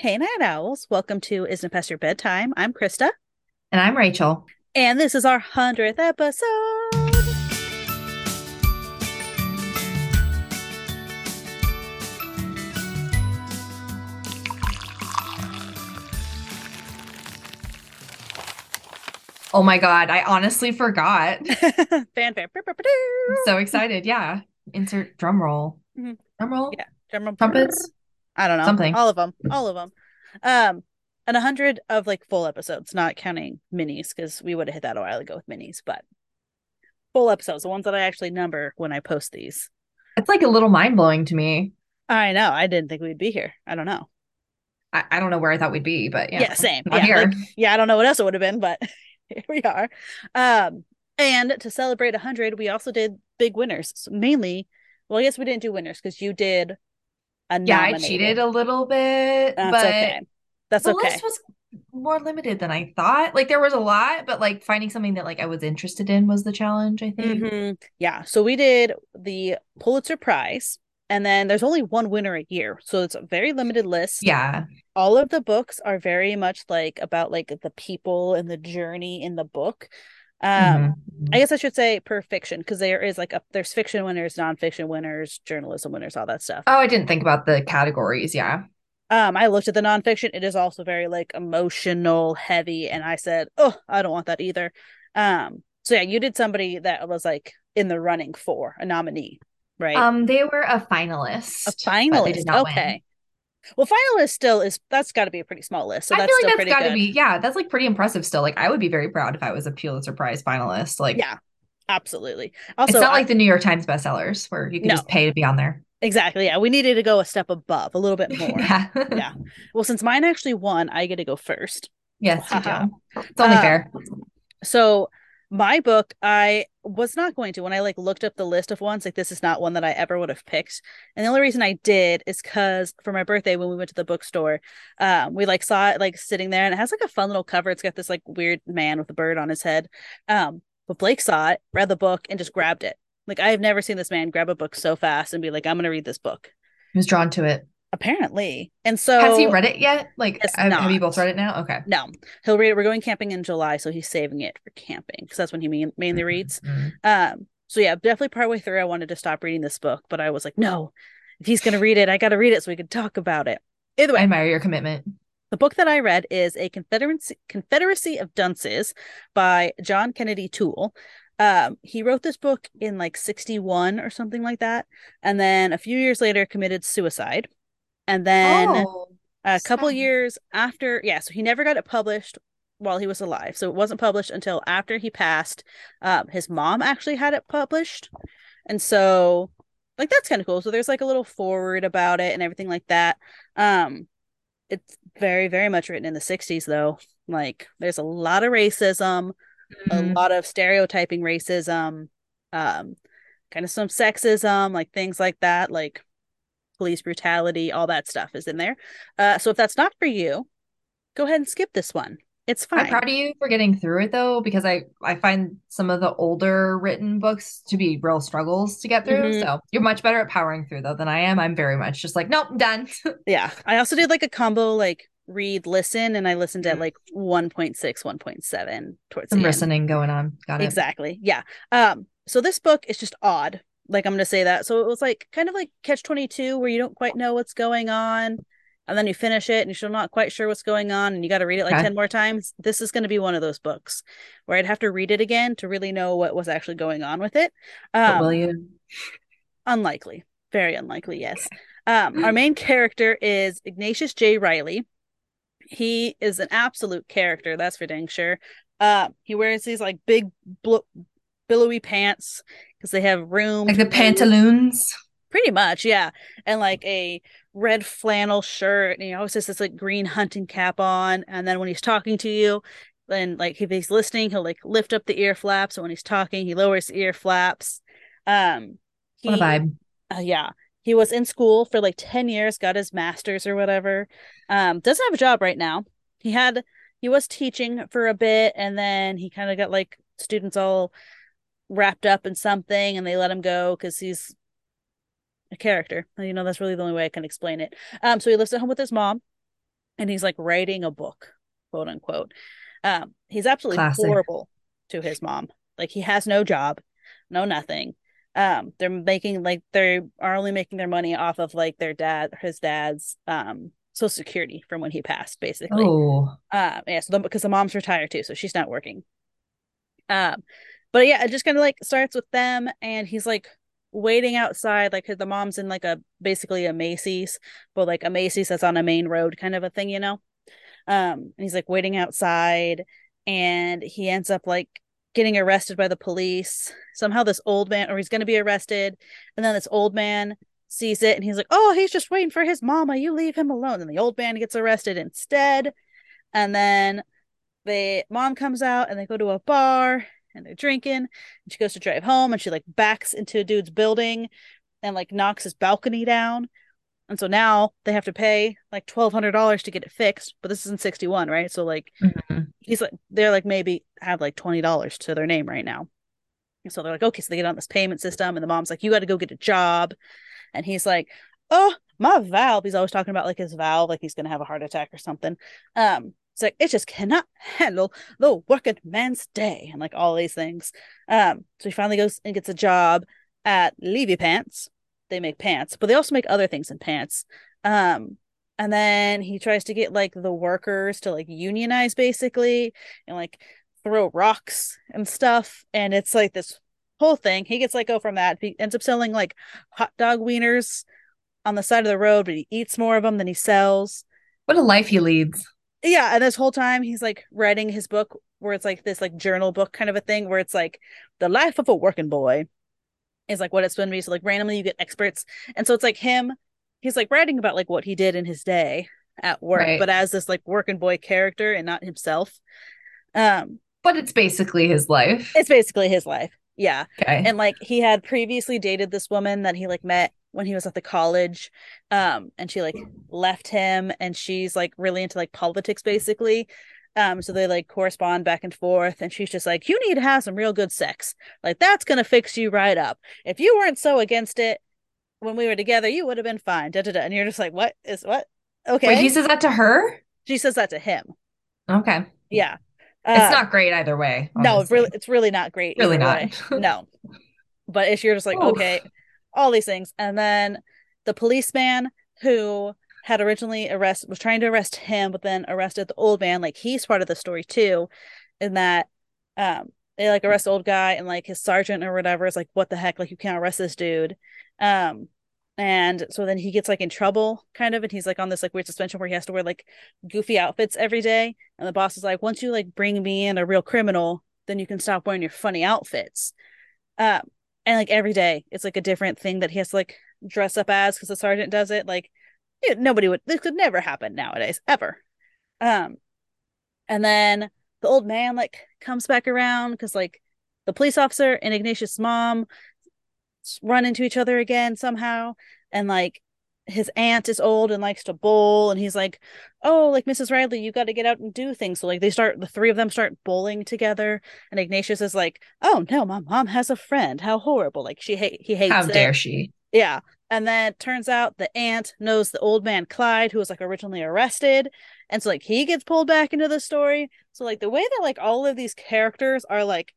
Hey, Night Owls. Welcome to Isn't It Past Your Bedtime? I'm Krista. And I'm Rachel. And this is our 100th episode. Oh my God. I honestly forgot. Fanfare. I'm so excited. Yeah. Insert drum roll. Mhm. Drum roll. Yeah. Drum roll. Trumpets. I don't know. Something. All of them. All of them. Um, and a hundred of like full episodes, not counting minis, because we would have hit that a while ago with minis, but full episodes, the ones that I actually number when I post these. It's like a little mind blowing to me. I know. I didn't think we'd be here. I don't know. I, I don't know where I thought we'd be, but yeah. Yeah, same. Yeah, here. like, yeah, I don't know what else it would have been, but here we are. Um, and to celebrate 100, we also did big winners. So mainly, well, I guess we didn't do winners because you did yeah, I cheated a little bit, That's but okay. That's the okay. list was more limited than I thought. Like there was a lot, but like finding something that like I was interested in was the challenge, I think. Mhm. Yeah. So we did the Pulitzer Prize, and then there's only one winner a year. So it's a very limited list. Yeah. All of the books are very much like about like the people and the journey in the book. Um, Mhm. I guess I should say per fiction because there is like a there's fiction winners, nonfiction winners, journalism winners, all that stuff. Oh, I didn't think about the categories. Yeah. Um, I looked at the nonfiction. It is also very like emotional, heavy, and I said, "Oh, I don't want that either." Um, so yeah, you did somebody that was like in the running for a nominee, right? Um, they were a finalist. a finalist. did not win. Okay. Well, finalist still is that's got to be a pretty small list, so I that's feel like that's got to be, yeah, that's like pretty impressive still. Like, I would be very proud if I was a Pulitzer Prize finalist. Like, Yeah, absolutely. Also, it's not I- like the New York Times bestsellers where you can No. just pay to be on there. exactly. Yeah, we needed to go a step above, a little bit more. yeah. Yeah. Well, since mine actually won, I get to go first. yes, you do. It's only Uh, fair. So my book, I was not going to when I like looked up the list of ones, like this is not one that I ever would have picked. And the only reason I did is because for my birthday when we went to the bookstore, um, we like saw it like sitting there and it has like a fun little cover. It's got this like weird man with a bird on his head. Um, but Blake saw it, read the book, and just grabbed it. Like I have never seen this man grab a book so fast and be like, I'm gonna read this book. He was drawn to it. Apparently. And so Has he read it yet? Like, have, have you both read it now? Okay. No, he'll read it. We're going camping in July, so he's saving it for camping because that's when he main- mainly reads. Mhm. Um, so yeah, definitely partway through, I wanted to stop reading this book, but I was like, no, if he's gonna read it, I gotta read it so we can talk about it. Either way. I admire your commitment. the book that I read is a Confederacy Confederacy of Dunces by John Kennedy Toole. Um, he wrote this book in like 61 or something like that, and then a few years later committed suicide. And then oh, a couple sad. years after yeah so he never got it published while he was alive. So it wasn't published until after he passed um his mom actually had it published. And so like that's kind of cool. So there's like a little foreword about it and everything like that. Um it's very very much written in the 60s though. Like there's a lot of racism a Mhm. lot of stereotyping racism um kind of some sexism like things like that. Like police brutality all that stuff is in there uh so if that's not for you go ahead and skip this one it's fine I'm proud of you for getting through it though, because I I find some of the older written books to be real struggles to get through. Mhm. So you're much better at powering through though than I am. I'm very much just like, nope, done. yeah i also did like a combo like read listen and i listened at Mm. like 1.6 1.7 towards Some the end. listening going on. Got it. exactly yeah um so this book is just odd like i'm gonna say that. So it was like kind of like catch 22 where you don't quite know what's going on and then you finish it and you're still not quite sure what's going on and you got to read it like Okay. 10 more times. This is going to be one of those books where i'd have to read it again to really know what was actually going on with it. Um will you? unlikely. Very unlikely yes. Um our main character is ignatius j. Reilly he is an absolute character that's for dang sure. Uh he wears these like big blo- billowy pants because they have room Like the pantaloons. pretty much yeah. And like a red flannel shirt and he always has this like green hunting cap on. And then when he's talking to you then like if he's listening he'll like lift up the ear flaps. And when he's talking he lowers the ear flaps. Um What a vibe. uh, yeah. He was in school for like 10 years got his master's or whatever. Um doesn't have a job right now. He had he was teaching for a bit and then he kind of got like students all wrapped up in something and they let him go because he's a character you know that's really the only way i can explain it um so he lives at home with his mom and he's like writing a book, quote unquote. Um, he's absolutely Classic. horrible to his mom. Like he has no job, no nothing. Um, they're making like they are only making their money off of like their dad, his dad's um social security from when he passed, basically. Oh, Um, yeah, so the, because the mom's retired too, so she's not working. Um, but yeah, it just kind of like starts with them, and he's like waiting outside, Like the mom's in like a basically a Macy's, but like a Macy's that's on a main road kind of a thing, you know. Um, and he's like waiting outside, and he ends up like getting arrested by the police. Somehow, this old man, or he's going to be arrested, and then this old man sees it, and he's like, "Oh, he's just waiting for his mama. You leave him alone." And the old man gets arrested instead, and then the mom comes out, and they go to a bar, and they're drinking. And she goes to drive home, and she like backs into a dude's building, and like knocks his balcony down. And so now they have to pay like twelve hundred dollars to get it fixed. But this is in sixty one, right? So like Mhm. he's like they're like maybe have like twenty dollars to their name right now. And so they're like, okay, so they get on this payment system, and the mom's like, you got to go get a job, and he's like, oh, my valve. He's always talking about like his valve, like he's gonna have a heart attack or something. Um, it's like it just cannot handle the working man's day, and like all these things. Um, so he finally goes and gets a job at Levy Pants. They make pants, but they also make other things in pants. Um, and then he tries to get like the workers to like unionize basically and like throw rocks and stuff. And it's like this whole thing. He gets let go from that. He ends up selling like hot dog wieners on the side of the road, but he eats more of them than he sells. what a life he leads. Yeah, and this whole time he's like writing his book where it's like this like journal book kind of a thing where it's like the life of a working boy is like what it's going to be. So like randomly you get experts. And so it's like him, he's like writing about like what he did in his day at work, Right. but as this like working boy character and not himself. Um, But it's basically his life. it's basically his life. Yeah. Okay. and like he had previously dated this woman that he like met when he was at the college um and she like left him and she's like really into like politics basically um so they like correspond back and forth and she's just like you need to have some real good sex like that's gonna fix you right up if you weren't so against it when we were together you would have been fine da, da, da. and you're just like what is what okay Wait, he says that to her? she says that to him Okay. yeah It's Uh, not great either way. no, honestly. really, it's really not great. Really not. way. no, but if you're just like, Oof. okay, all these things, and then the policeman who had originally arrest was trying to arrest him, but then arrested the old man. Like he's part of the story too, in that um they like arrest the old guy and like his sergeant or whatever is like, what the heck, like you can't arrest this dude. Um, and so then he gets like in trouble kind of, and he's like on this like weird suspension where he has to wear like goofy outfits every day. And the boss is like, once you like bring me in a real criminal, then you can stop wearing your funny outfits. Um, and like every day, it's like a different thing that he has to like dress up as because the sergeant does it. Like nobody would. This could never happen nowadays, ever. Um, and then the old man like comes back around because like the police officer and Ignatius' mom run into each other again somehow, and like his aunt is old and likes to bowl and he's like oh like mrs reilly you got to get out and do things. So like they start the three of them start bowling together and ignatius is like oh no my mom has a friend. How horrible. Like she hate he hates How it. dare she? yeah. And then turns out the aunt knows the old man clyde who was like originally arrested and so like he gets pulled back into the story. So like the way that like all of these characters are like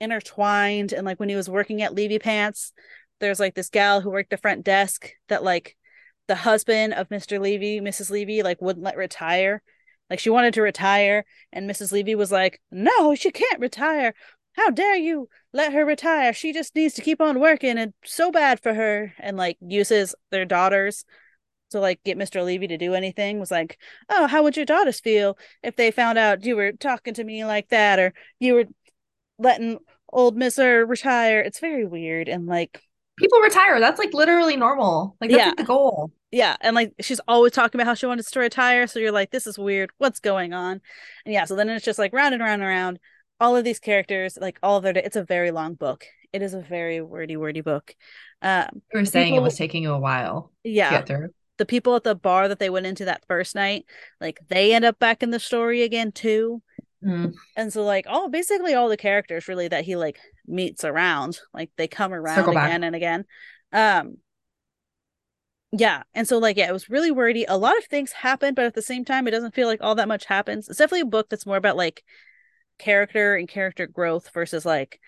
intertwined and like when he was working at levy pants there's like this gal who worked the front desk that like the husband of Mr. Levy, Mrs. Levy, like wouldn't let retire. Like she wanted to retire, and Mrs. Levy was like, "No, she can't retire. How dare you let her retire? She just needs to keep on working, and so bad for her." And like uses their daughters to like get Mr. Levy to do anything. Was like, "Oh, how would your daughters feel if they found out you were talking to me like that, or you were letting old Mister retire?" It's very weird and like People retire. That's like literally normal. Like that's Yeah. like the goal. yeah and like she's always talking about how she wanted to retire so you're like this is weird what's going on and yeah so then it's just like round and round and round all of these characters like all of their it's a very long book it is a very wordy wordy book um You were saying it was taking you a while to yeah get through. the people at the bar that they went into that first night like they end up back in the story again too Mm. and so like all basically all the characters really that he like meets around like they come around Circle back. again and again um yeah and so like yeah it was really wordy a lot of things happen but at the same time it doesn't feel like all that much happens it's definitely a book that's more about like character and character growth versus like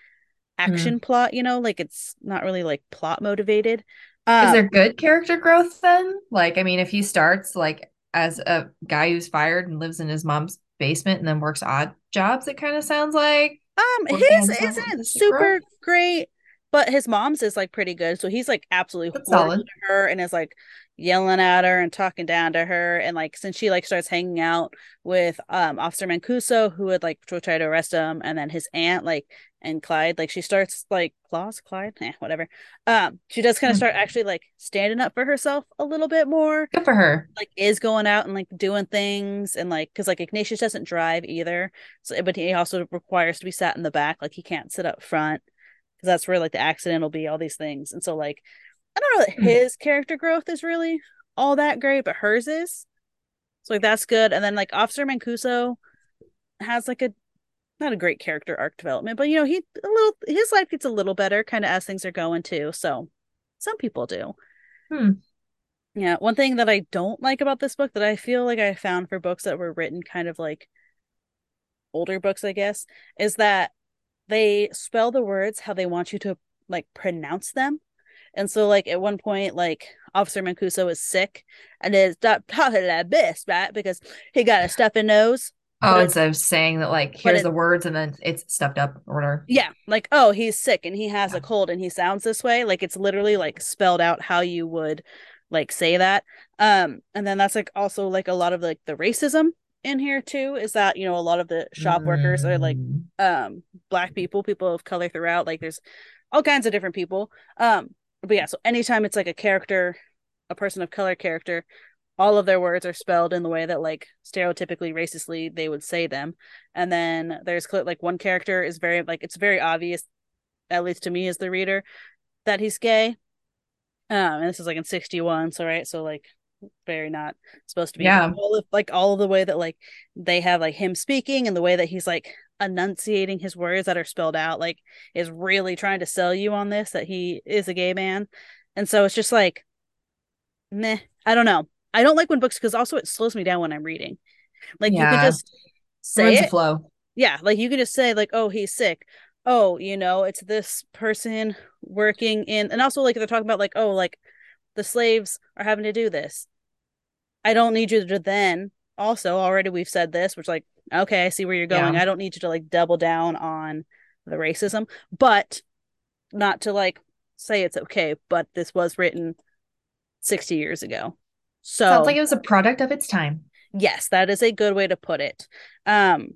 action mm. plot you know like it's not really like plot motivated um, is there good character growth then like i mean if he starts like as a guy who's fired and lives in his mom's basement and then works odd jobs it kind of sounds like um his isn't super great but his mom's is like pretty good. So he's like absolutely horrible to her and is like yelling at her and talking down to her. And like since she like starts hanging out with um Officer Mancuso, who would like try to arrest him, and then his aunt, like and Clyde, like she starts like Claus, Clyde, eh, whatever. Um, she does kind of start actually like standing up for herself a little bit more. Good for her. Like is going out and like doing things and like because like Ignatius doesn't drive either. So but he also requires to be sat in the back, like he can't sit up front because that's where like the accident will be all these things and so like i don't know that hmm. his character growth is really all that great but hers is so like that's good and then like officer mancuso has like a not a great character arc development but you know he a little his life gets a little better kind of as things are going too so some people do hmm. yeah one thing that i don't like about this book that i feel like i found for books that were written kind of like older books i guess is that they spell the words how they want you to like pronounce them. And so, like at one point, like Officer Mancuso is sick and is not talking like this, right? Because he got a stuffy nose. Oh, instead of saying that, like here's it, the words and then it's stuffed up or whatever. Yeah, like oh, he's sick and he has yeah. a cold and he sounds this way. Like it's literally like spelled out how you would like say that. Um, and then that's like also like a lot of like the racism in here too is that you know a lot of the shop workers are like mm. um black people people of color throughout like there's all kinds of different people um but yeah so anytime it's like a character a person of color character all of their words are spelled in the way that like stereotypically racistly they would say them. And then there's like one character is very like it's very obvious at least to me as the reader that he's gay. Um and this is like in 61 so right so like very not supposed to be yeah. all of, like all of the way that like they have like him speaking and the way that he's like enunciating his words that are spelled out like is really trying to sell you on this that he is a gay man. And so it's just like meh i don't know. I don't like when books because also it slows me down when i'm reading. Like yeah. you could just say it. flow. Yeah like you could just say like oh he's sick. Oh you know it's this person working in and also like they're talking about like oh like the slaves are having to do this. I don't need you to then also already we've said this, which like, okay, I see where you're going. Yeah. I don't need you to like double down on the racism, but not to like say it's okay, but this was written 60 years ago. So sounds like it was a product of its time. Yes, that is a good way to put it. Um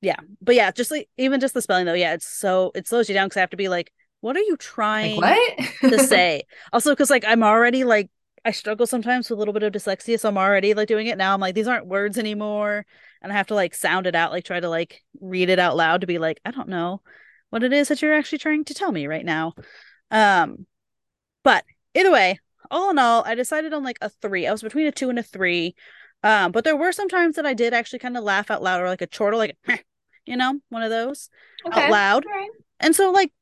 yeah, but yeah, just like even just the spelling though, yeah, it's so it slows you down because I have to be like, what are you trying like, to say? Also, because like I'm already like I struggle sometimes with a little bit of dyslexia, so I'm already like doing it now. I'm like, these aren't words anymore. And I have to like sound it out, like try to like read it out loud to be like, I don't know what it is that you're actually trying to tell me right now. Um, but either way, all in all, I decided on like a three. I was between a two and a three. Um, but there were some times that I did actually kind of laugh out loud or like a chortle, like you know, one of those okay. out loud. Right. And so like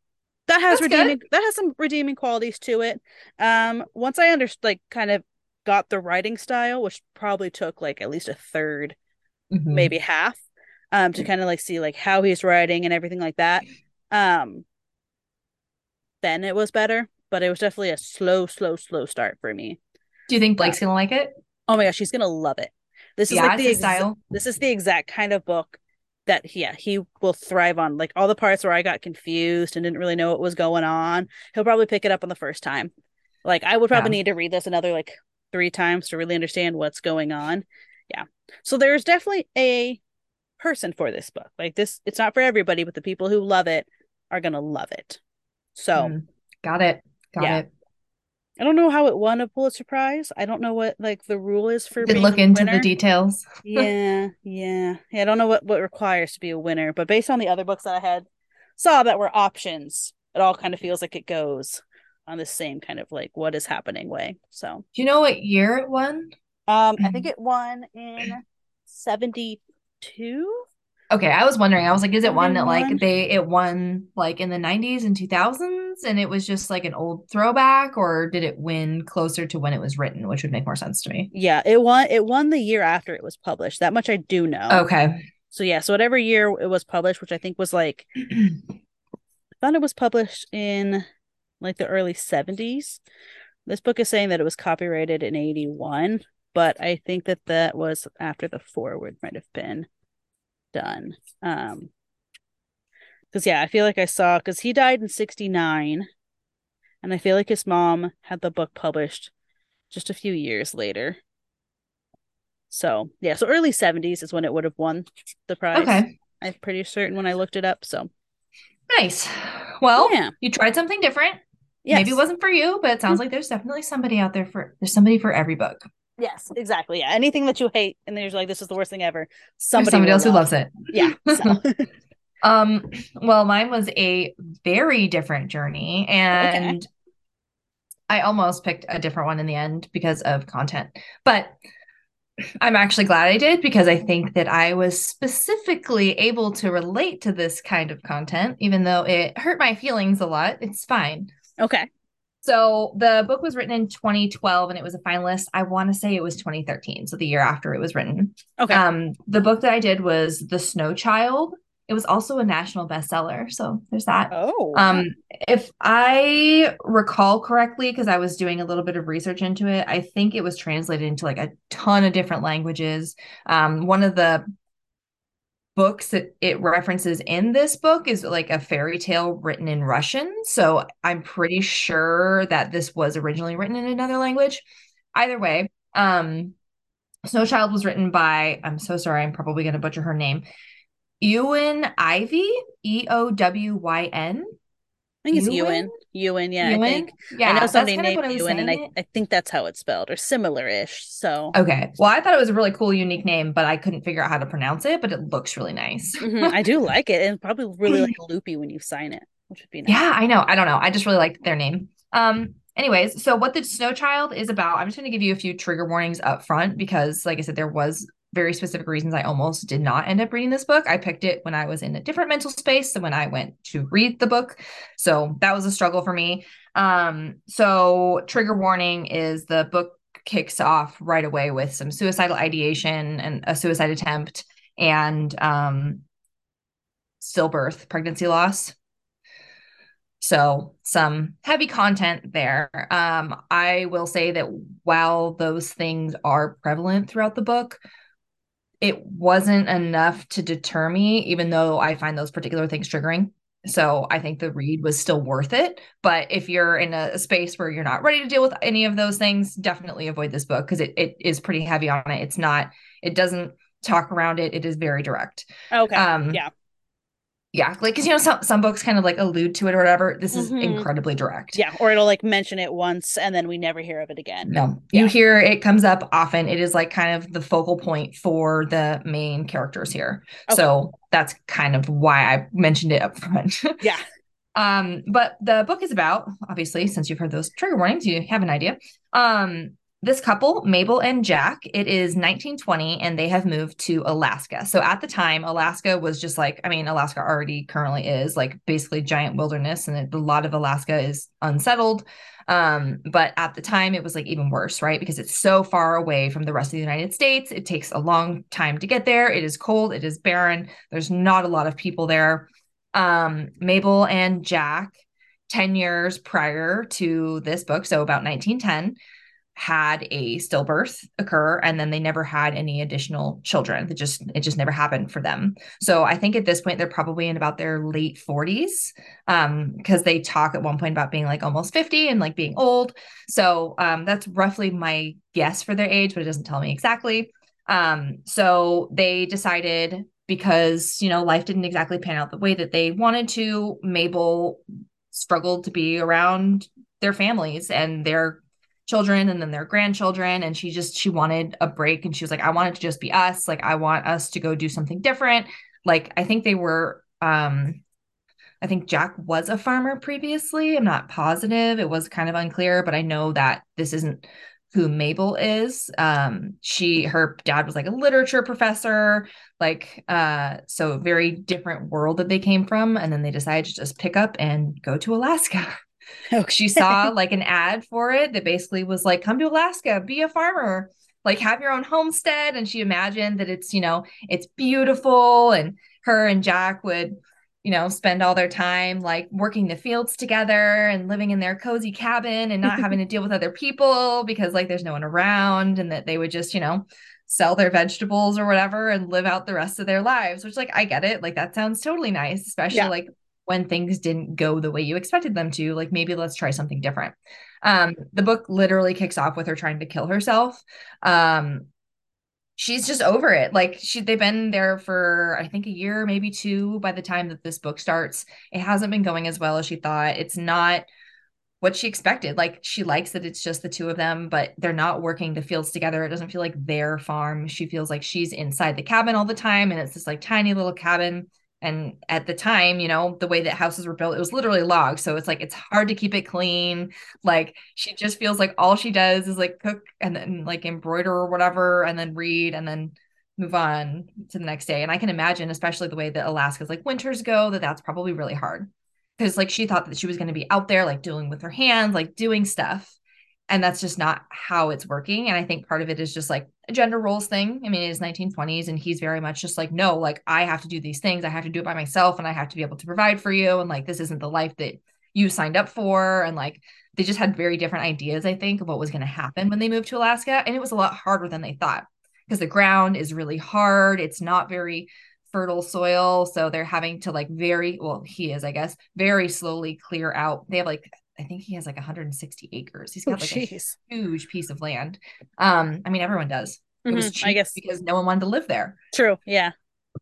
that has That's redeeming good. that has some redeeming qualities to it. Um, once I understood, like, kind of got the writing style, which probably took like at least a 3rd mm-hmm. maybe half, um, to kind of like see like how he's writing and everything like that. Um, then it was better, but it was definitely a slow, slow, slow start for me. Do you think Blake's gonna like it? Oh my gosh, she's gonna love it. This is yeah, like the style. This is the exact kind of book that yeah he will thrive on like all the parts where i got confused and didn't really know what was going on he'll probably pick it up on the first time like i would probably yeah. need to read this another like three times to really understand what's going on yeah so there's definitely a person for this book like this it's not for everybody but the people who love it are gonna love it so mm, got it got yeah. it I don't know how it won a Pulitzer Prize. I don't know what like the rule is for. Did look into the details. yeah, yeah, yeah. I don't know what what requires to be a winner, but based on the other books that I had saw that were options, it all kind of feels like it goes on the same kind of like what is happening way. So, do you know what year it won? Um, I think it won in seventy two. Okay, I was wondering. I was like, is it one that like they it won like in the 90s and 2000s and it was just like an old throwback or did it win closer to when it was written, which would make more sense to me. Yeah, it won it won the year after it was published. That much I do know. Okay. So yeah, so whatever year it was published, which I think was like I thought it was published in like the early 70s. This book is saying that it was copyrighted in 81, but I think that that was after the foreword might have been done. Um because yeah, I feel like I saw because he died in 69 and I feel like his mom had the book published just a few years later. So yeah, so early 70s is when it would have won the prize. Okay. I'm pretty certain when I looked it up. So Nice. Well, Yeah. you tried something different. yes. Maybe it wasn't for you, but it sounds like there's definitely somebody out there for there's somebody for every book. Yes, exactly. Yeah. Anything that you hate and then you're like, this is the worst thing ever. Somebody, somebody else who loves it. Yeah. So Um, well, mine was a very different journey, and I almost picked a different one in the end because of content. But I'm actually glad I did because I think that I was specifically able to relate to this kind of content, even though it hurt my feelings a lot. It's fine. okay. So the book was written in 2012 and it was a finalist. I want to say it was 2013, so the year after it was written. Okay. Um, the book that I did was The Snow Child. It was also a national bestseller, so there's that. oh. Um, if I recall correctly, because I was doing a little bit of research into it, I think it was translated into like a ton of different languages. Um, one of the books that it references in this book is like a fairy tale written in Russian. So I'm pretty sure that this was originally written in another language. Either way, um, Snow Child was written by, I'm so sorry, I'm probably going to butcher her name. Ewan Ivey, E O W Y N. I think it's Ewan? Ewan. Yeah, Ewan? I think. Yeah, I know somebody named Ewan, and I, it. I think that's how it's spelled, or similar-ish. So Okay. Well, I thought it was a really cool, unique name, but I couldn't figure out how to pronounce it, but it looks really nice. Mhm, I do like it, and probably really like loopy when you sign it, which would be nice. Yeah, I know. I don't know. I just really liked their name. Um, anyways, so what the Snow Child is about, I'm just going to give you a few trigger warnings up front because, like I said, there was very specific reasons I almost did not end up reading this book. I picked it when I was in a different mental space than when I went to read the book. So that was a struggle for me. Um, so trigger warning is the book kicks off right away with some suicidal ideation and a suicide attempt and um stillbirth, pregnancy loss. So some heavy content there. Um, I will say that while those things are prevalent throughout the book, it wasn't enough to deter me, even though I find those particular things triggering. So I think the read was still worth it. But if you're in a space where you're not ready to deal with any of those things, definitely avoid this book because it, it is pretty heavy on it. It's not, it doesn't talk around it. It is very direct. Okay. Um, yeah. Yeah. Like, cause you know, some, some books kind of like allude to it or whatever. This is Mhm. incredibly direct. Yeah. Or it'll like mention it once and then we never hear of it again. No, Yeah. you hear it comes up often. It is like kind of the focal point for the main characters here. Okay. So that's kind of why I mentioned it up front. Yeah. um, but the book is about, obviously, since you've heard those trigger warnings, you have an idea. Um, this couple, Mabel and Jack, it is 1920 and they have moved to Alaska. So at the time, Alaska was just like, I mean, Alaska already currently is like basically giant wilderness and a lot of Alaska is unsettled. Um, but at the time it was like even worse, right? Because it's so far away from the rest of the United States. It takes a long time to get there. It is cold, it is barren. There's not a lot of people there. Um, Mabel and Jack, 10 years prior to this book, so about 1910, had a stillbirth occur and then they never had any additional children. It just it just never happened for them. So i think at this point they're probably in about their late 40s um because they talk at one point about being like almost 50 and like being old. So um that's roughly my guess for their age but it doesn't tell me exactly. Um so they decided because you know life didn't exactly pan out the way that they wanted to mabel struggled to be around their families and their children and then their grandchildren. And she just she wanted a break and she was like I want it to just be us. Like I want us to go do something different. Like I think they were um I think Jack was a farmer previously. I'm not positive. It was kind of unclear but I know that this isn't who Mabel is. Um, she her dad was like a literature professor, like uh, so very different world that they came from, and then they decided to just pick up and go to Alaska. Okay. She saw like an ad for it that basically was like, "Come to Alaska, be a farmer." Like have your own homestead, and she imagined that it's you know it's beautiful, and her and Jack would you know, spend all their time like working the fields together and living in their cozy cabin and not having to deal with other people because like there's no one around and that they would just, you know, sell their vegetables or whatever and live out the rest of their lives, which like I get it. Like that sounds totally nice, especially yeah. like when things didn't go the way you expected them to. Like maybe let's try something different. Um, the book literally kicks off with her trying to kill herself. Um, she's just over it. Like she they've been there for I think a year, maybe two by the time that this book starts. It hasn't been going as well as she thought. It's not what she expected. Like she likes that it's just the two of them, but they're not working the fields together. It doesn't feel like their farm. She feels like she's inside the cabin all the time and it's this like tiny little cabin and at the time you know the way that houses were built it was literally logs. So it's like it's hard to keep it clean. Like she just feels like all she does is like cook and then like embroider or whatever and then read and then move on to the next day. And i can imagine especially the way that alaska's like winters go that that's probably really hard. Because like she thought that she was going to be out there like dealing with her hands like doing stuff and that's just not how it's working. And i think part of it is just like a gender roles thing. I mean it is 1920s and he's very much just like no like i have to do these things. I have to do it by myself and i have to be able to provide for you. And like this isn't the life that you signed up for. And like they just had very different ideas i think of what was going to happen when they moved to alaska. And it was a lot harder than they thought because the ground is really hard. It's not very fertile soil. So they're having to like very well he is i guess very slowly clear out. They have like I think he has like 160 acres. He's got oh, like geez. a huge piece of land. Um, I mean, everyone does. Mm-hmm. It was mm-hmm, cheap I guess because no one wanted to live there. True. Yeah.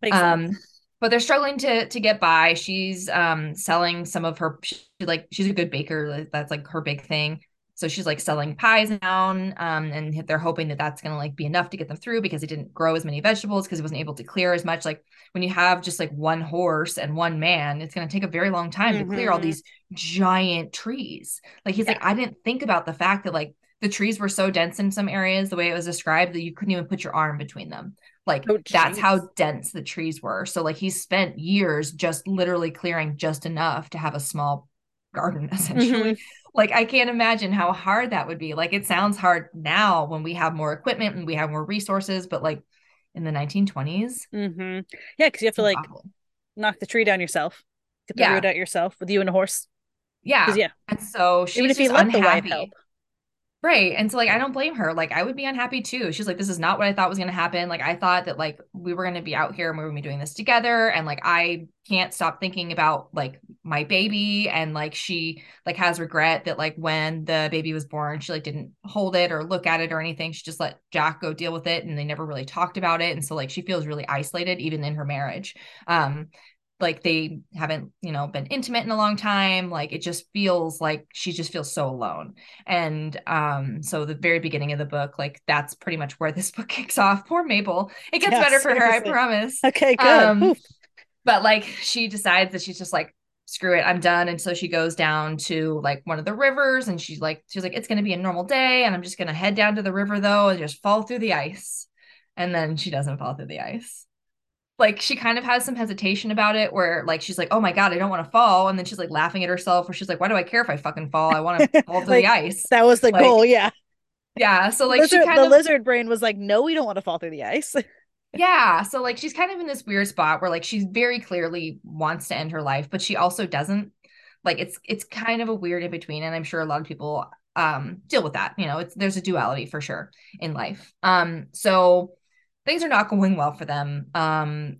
Makes um, sense. but they're struggling to to get by. She's um selling some of her she, like she's a good baker. That's like her big thing. So she's like selling pies down, um, and they're hoping that that's gonna like be enough to get them through because it didn't grow as many vegetables because it wasn't able to clear as much. Like when you have just like one horse and one man, it's gonna take a very long time mm-hmm. to clear all mm-hmm. these giant trees. Like he's yeah. like, I didn't think about the fact that like the trees were so dense in some areas, the way it was described, that you couldn't even put your arm between them. Like oh, that's how dense the trees were. So like he spent years just literally clearing just enough to have a small garden essentially. Mm-hmm like I can't imagine how hard that would be. Like it sounds hard now when we have more equipment and we have more resources, but like in the 1920s. Mm-hmm. Yeah, because you have to like knock the tree down yourself, get the yeah. root out yourself with you and a horse. Yeah, yeah. And so she's even if you let unhappy. the wife help. Right. And so like I don't blame her. Like I would be unhappy too. She's like, this is not what I thought was gonna happen. Like I thought that like we were gonna be out here and we were gonna be doing this together. And like I can't stop thinking about like my baby and like she like has regret that like when the baby was born, she like didn't hold it or look at it or anything. She just let Jack go deal with it and they never really talked about it. And so like she feels really isolated even in her marriage. Um like they haven't you know been intimate in a long time like it just feels like she just feels so alone. And um so the very beginning of the book like that's pretty much where this book kicks off. Poor mabel. It gets better for her i promise. Okay good. Um, but like she decides that she's just like screw it i'm done. And so she goes down to like one of the rivers and she's like she's like it's going to be a normal day and i'm just going to head down to the river though and just fall through the ice. And then she doesn't fall through the ice like she kind of has some hesitation about it where like she's like oh my god i don't want to fall. And then she's like laughing at herself or she's like why do i care if i fucking fall? I want to fall to like, the ice. that was the like, goal yeah. Yeah so like lizard, she kind the of, lizard brain was like no we don't want to fall through the ice. Yeah so like she's kind of in this weird spot where like she's very clearly wants to end her life but she also doesn't. Like it's it's kind of a weird in between and i'm sure a lot of people um deal with that you know? It's there's a duality for sure in life. Um so things are not going well for them. Um,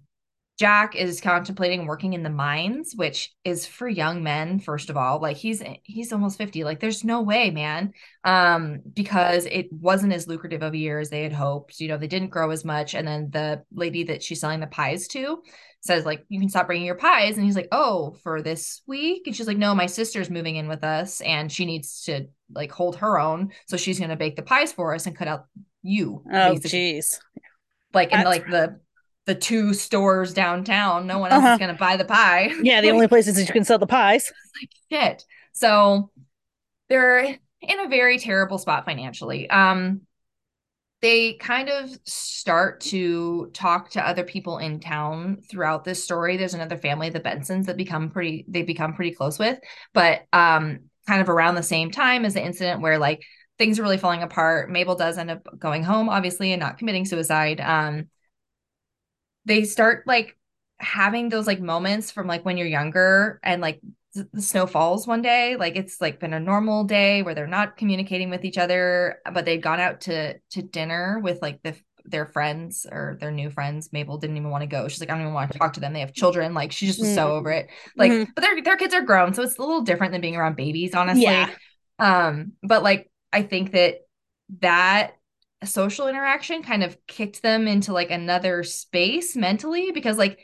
Jack is contemplating working in the mines, which is for young men, first of all. Like he's he's almost 50. Like there's no way, man. Um, because it wasn't as lucrative of a year as they had hoped. You know, they didn't grow as much. And then the lady that she's selling the pies to says, like, you can stop bringing your pies. And he's like, Oh, for this week? And she's like, No, my sister's moving in with us and she needs to like hold her own. So she's gonna bake the pies for us and cut out you. Oh, jeez like in like the the two stores downtown. No one else uh-huh. is going to buy the pie. Yeah, the only places that you can sell the pies. like shit. So they're in a very terrible spot financially. Um, they kind of start to talk to other people in town throughout this story. There's another family, the Bensons, that become pretty they become pretty close with, but um, kind of around the same time as the incident where like things are really falling apart. Mabel does end up going home, obviously, and not committing suicide. Um, they start like having those like moments from like when you're younger and like the snow falls one day like it's like been a normal day where they're not communicating with each other but they'd gone out to to dinner with like the their friends or their new friends mabel didn't even want to go she's like i don't even want to talk to them they have children like she just was mm-hmm. so over it like mm-hmm. but their their kids are grown so it's a little different than being around babies honestly yeah. um but like i think that that social interaction kind of kicked them into like another space mentally because like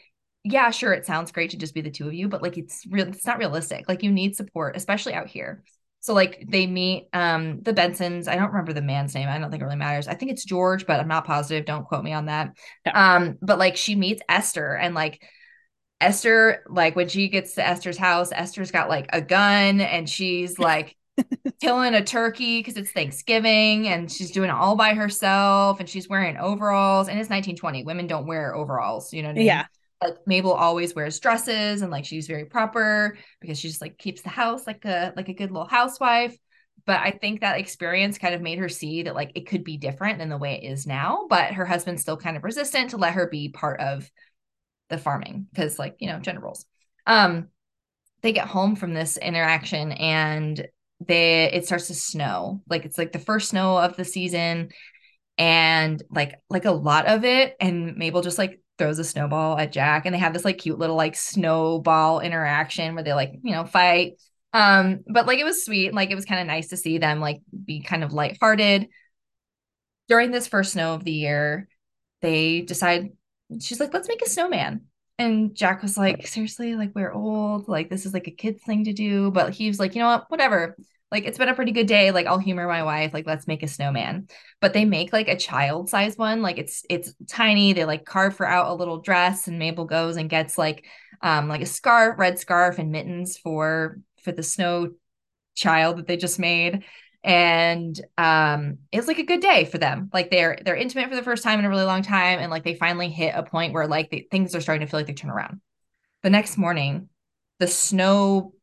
yeah, sure, it sounds great to just be the two of you, but like it's real, it's not realistic. Like you need support, especially out here. So like they meet um the Bensons. I don't remember the man's name. I don't think it really matters. I think it's George, but I'm not positive. Don't quote me on that. Um, but like she meets Esther and like Esther, like when she gets to Esther's house, Esther's got like a gun and she's like killing a turkey because it's Thanksgiving and she's doing it all by herself and she's wearing overalls and it's 1920. Women don't wear overalls, you know what I mean? Yeah like Mabel always wears dresses and like she's very proper because she just like keeps the house like a like a good little housewife. But I think that experience kind of made her see that like it could be different than the way it is now. But her husband's still kind of resistant to let her be part of the farming because like you know gender roles. Um, they get home from this interaction and they it starts to snow. Like it's like the first snow of the season and like like a lot of it and Mabel just like throws a snowball at Jack and they have this like cute little like snowball interaction where they like, you know, fight. Um, but like it was sweet. Like it was kind of nice to see them like be kind of lighthearted. During this first snow of the year, they decide she's like, let's make a snowman. And Jack was like, seriously, like we're old, like this is like a kid's thing to do. But he was like, you know what, whatever. Like it's been a pretty good day. Like i'll humor my wife. Like let's make a snowman. But they make like a child size one. Like it's it's tiny. They like carve her out a little dress and mabel goes and gets like um like a scarf red scarf and mittens for for the snow child that they just made and um it's like a good day for them. Like they're they're intimate for the first time in a really long time and like they finally hit a point where like they, things are starting to feel like they turn around. The next morning the snow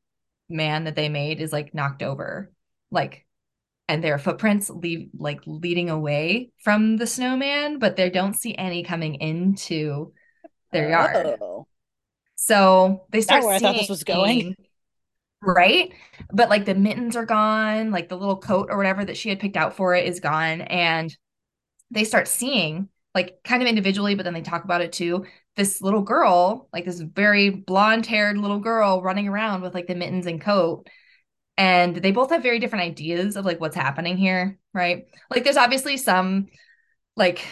man that they made is like knocked over. Like and their footprints leave like leading away from the snowman but they don't see any coming into their yard. Oh. so they start where seeing, I thought this was going right but like the mittens are gone like the little coat or whatever that she had picked out for it is gone and they start seeing like kind of individually but then they talk about it too this little girl, like this very blonde haired little girl running around with like the mittens and coat. And they both have very different ideas of like what's happening here, right? Like there's obviously some like,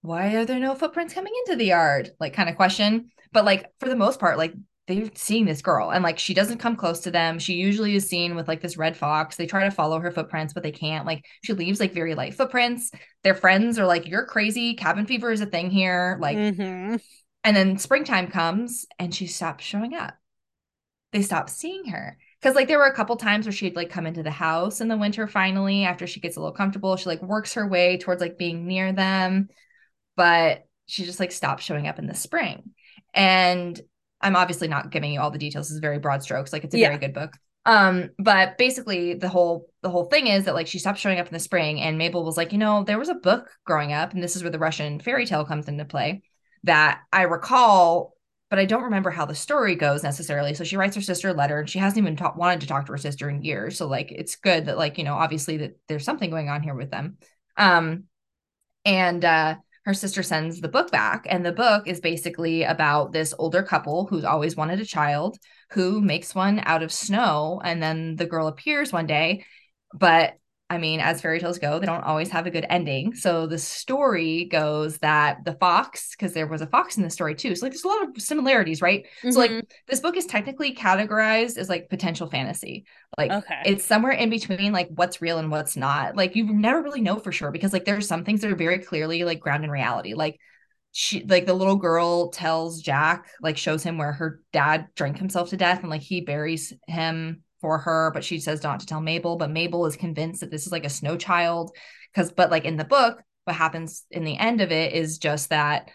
why are there no footprints coming into the yard? Like kind of question. But like for the most part, like they're seeing this girl and like she doesn't come close to them. She usually is seen with like this red fox. They try to follow her footprints, but they can't. Like she leaves like very light footprints. Their friends are like, You're crazy. Cabin fever is a thing here. Like mm-hmm and then springtime comes and she stops showing up. They stop seeing her. Cause like there were a couple times where she'd like come into the house in the winter finally after she gets a little comfortable. She like works her way towards like being near them, but she just like stops showing up in the spring. And I'm obviously not giving you all the details. This is very broad strokes. Like it's a yeah. very good book. Um, but basically the whole the whole thing is that like she stopped showing up in the spring and Mabel was like, you know, there was a book growing up, and this is where the Russian fairy tale comes into play that I recall, but I don't remember how the story goes necessarily. So she writes her sister a letter and she hasn't even ta- wanted to talk to her sister in years. So like it's good that like, you know, obviously that there's something going on here with them. Um and uh her sister sends the book back and the book is basically about this older couple who's always wanted a child who makes one out of snow and then the girl appears one day but I mean, as fairy tales go, they don't always have a good ending. So the story goes that the fox, because there was a fox in the story too. So like there's a lot of similarities, right? Mm-hmm. So like mm-hmm. this book is technically categorized as like potential fantasy. Like okay. it's somewhere in between like what's real and what's not. Like you never really know for sure because like there's some things that are very clearly like ground in reality. Like she like the little girl tells Jack, like shows him where her dad drank himself to death and like he buries him for her, but she says not to tell Mabel. But Mabel is convinced that this is like a snow child. Because, but like in the book, what happens in the end of it is just that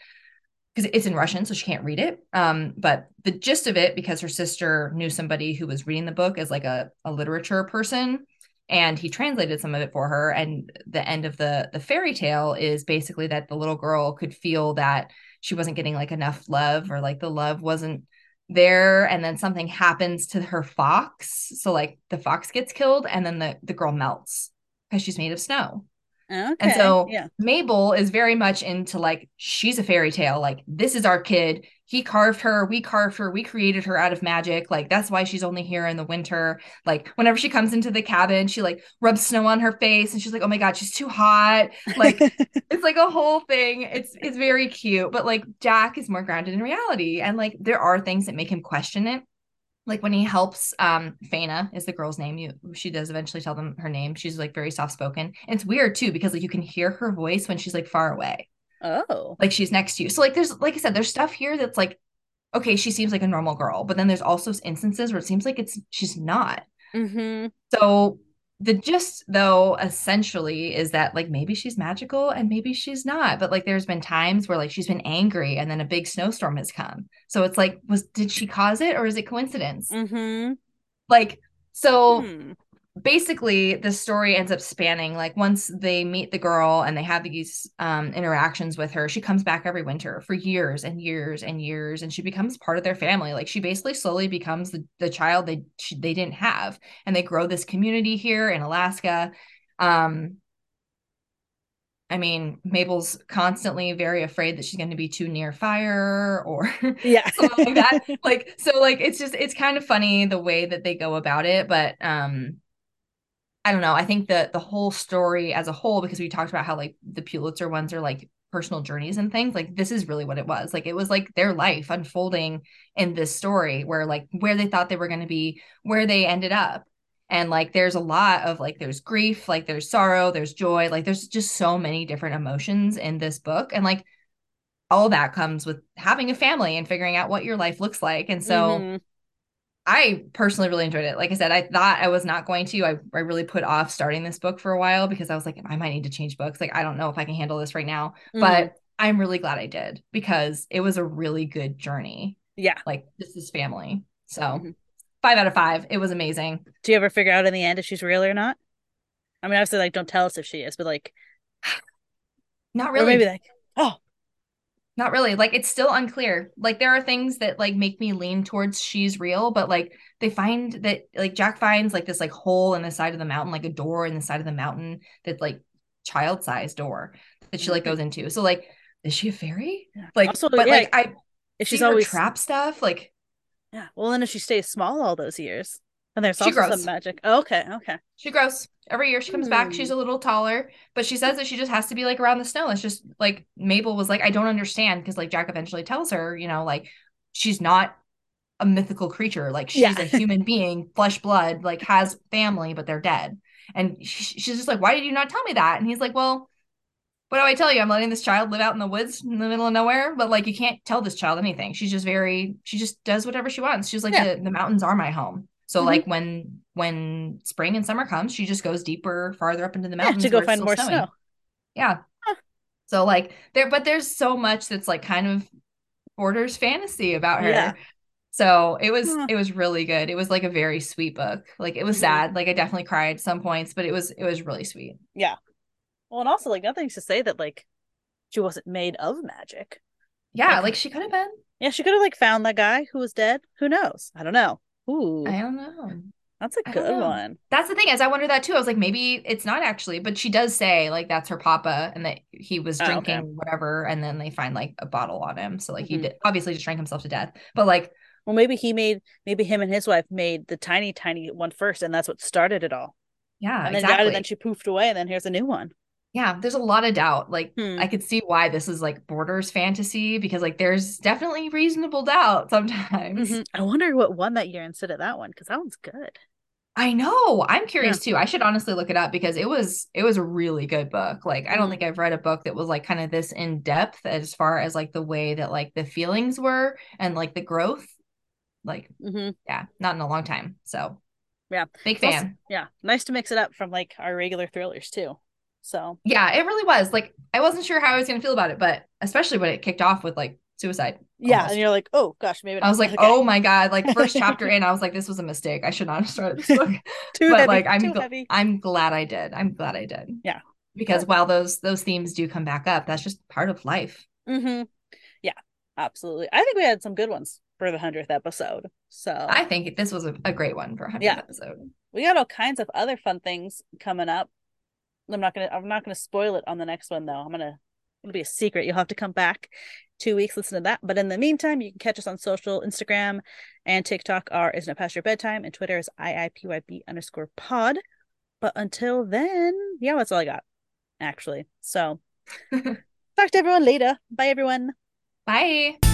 because it's in Russian, so she can't read it. Um, but the gist of it, because her sister knew somebody who was reading the book as like a, a literature person, and he translated some of it for her. And the end of the the fairy tale is basically that the little girl could feel that she wasn't getting like enough love, or like the love wasn't there, and then something happens to her fox. So like the fox gets killed, and then the the girl melts because she's made of snow. Okay. And so yeah. Mabel is very much into like, she's a fairy tale. Like, this is our kid. He carved her. We carved her. We created her out of magic. Like, that's why she's only here in the winter. Like, whenever she comes into the cabin, she like rubs snow on her face and she's like, oh my God, she's too hot. Like, it's like a whole thing. It's it's very cute. But like Jack is more grounded in reality. And like there are things that make him question it like when he helps um Faina is the girl's name you she does eventually tell them her name. She's like very soft spoken and it's weird too because like you can hear her voice when she's like far away. Oh. Like she's next to you. So like there's like I said there's stuff here that's like okay she seems like a normal girl but then there's also instances where it seems like it's she's not. Mm-hmm. so the gist though essentially is that like maybe she's magical and maybe she's not but like there's been times where like she's been angry and then a big snowstorm has come so it's like was did she cause it or is it coincidence mm-hmm. like so Hmm. Basically the story ends up spanning like once they meet the girl and they have these um, interactions with her she comes back every winter for years and years and years and she becomes part of their family like she basically slowly becomes the, the child they she, they didn't have and they grow this community here in alaska um I mean, Mabel's constantly very afraid that she's going to be too near fire or Yeah. something like that. Like, so like it's just it's kind of funny the way that they go about it, but um I don't know. I think that the whole story as a whole, because we talked about how like the Pulitzer ones are like personal journeys and things, like this is really what it was. Like it was like their life unfolding in this story where like where they thought they were going to be, where they ended up. And like there's a lot of like there's grief, like there's sorrow, there's joy, like there's just so many different emotions in this book. And like all that comes with having a family and figuring out what your life looks like. And so Mhm. I personally really enjoyed it. Like I said, I thought I was not going to. I, I really put off starting this book for a while because I was like, I might need to change books. Like, I don't know if I can handle this right now. Mhm. But I'm really glad I did because it was a really good journey. yeah. Like, this is family. So, Mhm. five out of five. It was amazing. Do you ever figure out in the end if she's real or not? I mean, obviously, like, don't tell us if she is, but like, Not or really. maybe like, oh, Not really. Like it's still unclear. Like there are things that like make me lean towards she's real, but like they find that like Jack finds like this like hole in the side of the mountain, like a door in the side of the mountain that like child size door that she like Mhm. goes into. So like is she a fairy? Like Also, but yeah, like I if she's always trap stuff, like yeah. Well, then if she stays small all those years, and there's also some magic. Oh, okay, okay. she grows. Every year she comes back, she's hmm. a little taller, but she says that she just has to be like around the snow. It's just like Mabel was like, I don't understand because like Jack eventually tells her, you know, like she's not a mythical creature. Like she's Yeah. a human being, flesh, blood, like has family, but they're dead. And she, she's just like, why did you not tell me that? And he's like, well, what do I tell you? I'm letting this child live out in the woods in the middle of nowhere, but like you can't tell this child anything. She's just very, she just does whatever she wants. She's like, Yeah. the, the mountains are my home. So Mhm. like when when spring and summer comes, she just goes deeper, farther up into the Yeah, mountains to go find more snowing. snow. Yeah. Huh. So like there, but there's so much that's like kind of borders fantasy about her. Yeah. So it was Huh. it was really good. It was like a very sweet book. Like it was Mhm. sad. Like I definitely cried at some points, but it was it was really sweet. Yeah. Well, and also like nothing's to say that like she wasn't made of magic. Yeah, Like- like she could have been. Yeah, she could have like found that guy who was dead. Who knows? I don't know. Ooh, I don't know. that's a good one. That's the thing, is, I wonder that too. I was like, maybe it's not actually, but she does say like that's her papa and that he was Oh, okay. drinking whatever, and then they find like a bottle on him. So like he Mhm. did obviously just drank himself to death. But like, Well, maybe he made maybe him and his wife made the tiny, tiny one first, and that's what started it all. yeah, and then exactly. died, and then she poofed away, and then here's a new one. Yeah, there's a lot of doubt. Like Hmm. I could see why this is like borders fantasy because like there's definitely reasonable doubt sometimes. Mhm. I wonder what won that year instead of that one because that one's good. I know. I'm curious too. I should honestly look it up because it was it was a really good book. Like I don't Mhm. think I've read a book that was like kind of this in depth as far as like the way that like the feelings were and like the growth. Like hmm yeah, not in a long time. So Yeah. Big It's also- fan. yeah. Nice to mix it up from like our regular thrillers too. So Yeah, it really was. Like I wasn't sure how I was gonna feel about it, but especially when it kicked off with like suicide. yeah, almost. and you're like, oh gosh, maybe I was like, okay. oh my god! Like first chapter in, I was like, this was a mistake. I should not have started this book. too but heavy, like, I'm too gl- heavy. I'm glad I did. I'm glad I did. Yeah. Because while those those themes do come back up, that's just part of life. Mm-hmm. Yeah, absolutely. I think we had some good ones for the hundredth episode. So I think this was a, a great one for hundredth Yeah. episode. we got all kinds of other fun things coming up. I'm not gonna I'm not gonna spoil it on the next one though. I'm gonna it'll be a secret. You'll have to come back two weeks, listen to that. But in the meantime, you can catch us on social Instagram and TikTok are isn't it past your bedtime and Twitter is IIPYB underscore pod. But until then, yeah, that's all I got. Actually. So talk to everyone later. Bye everyone. Bye.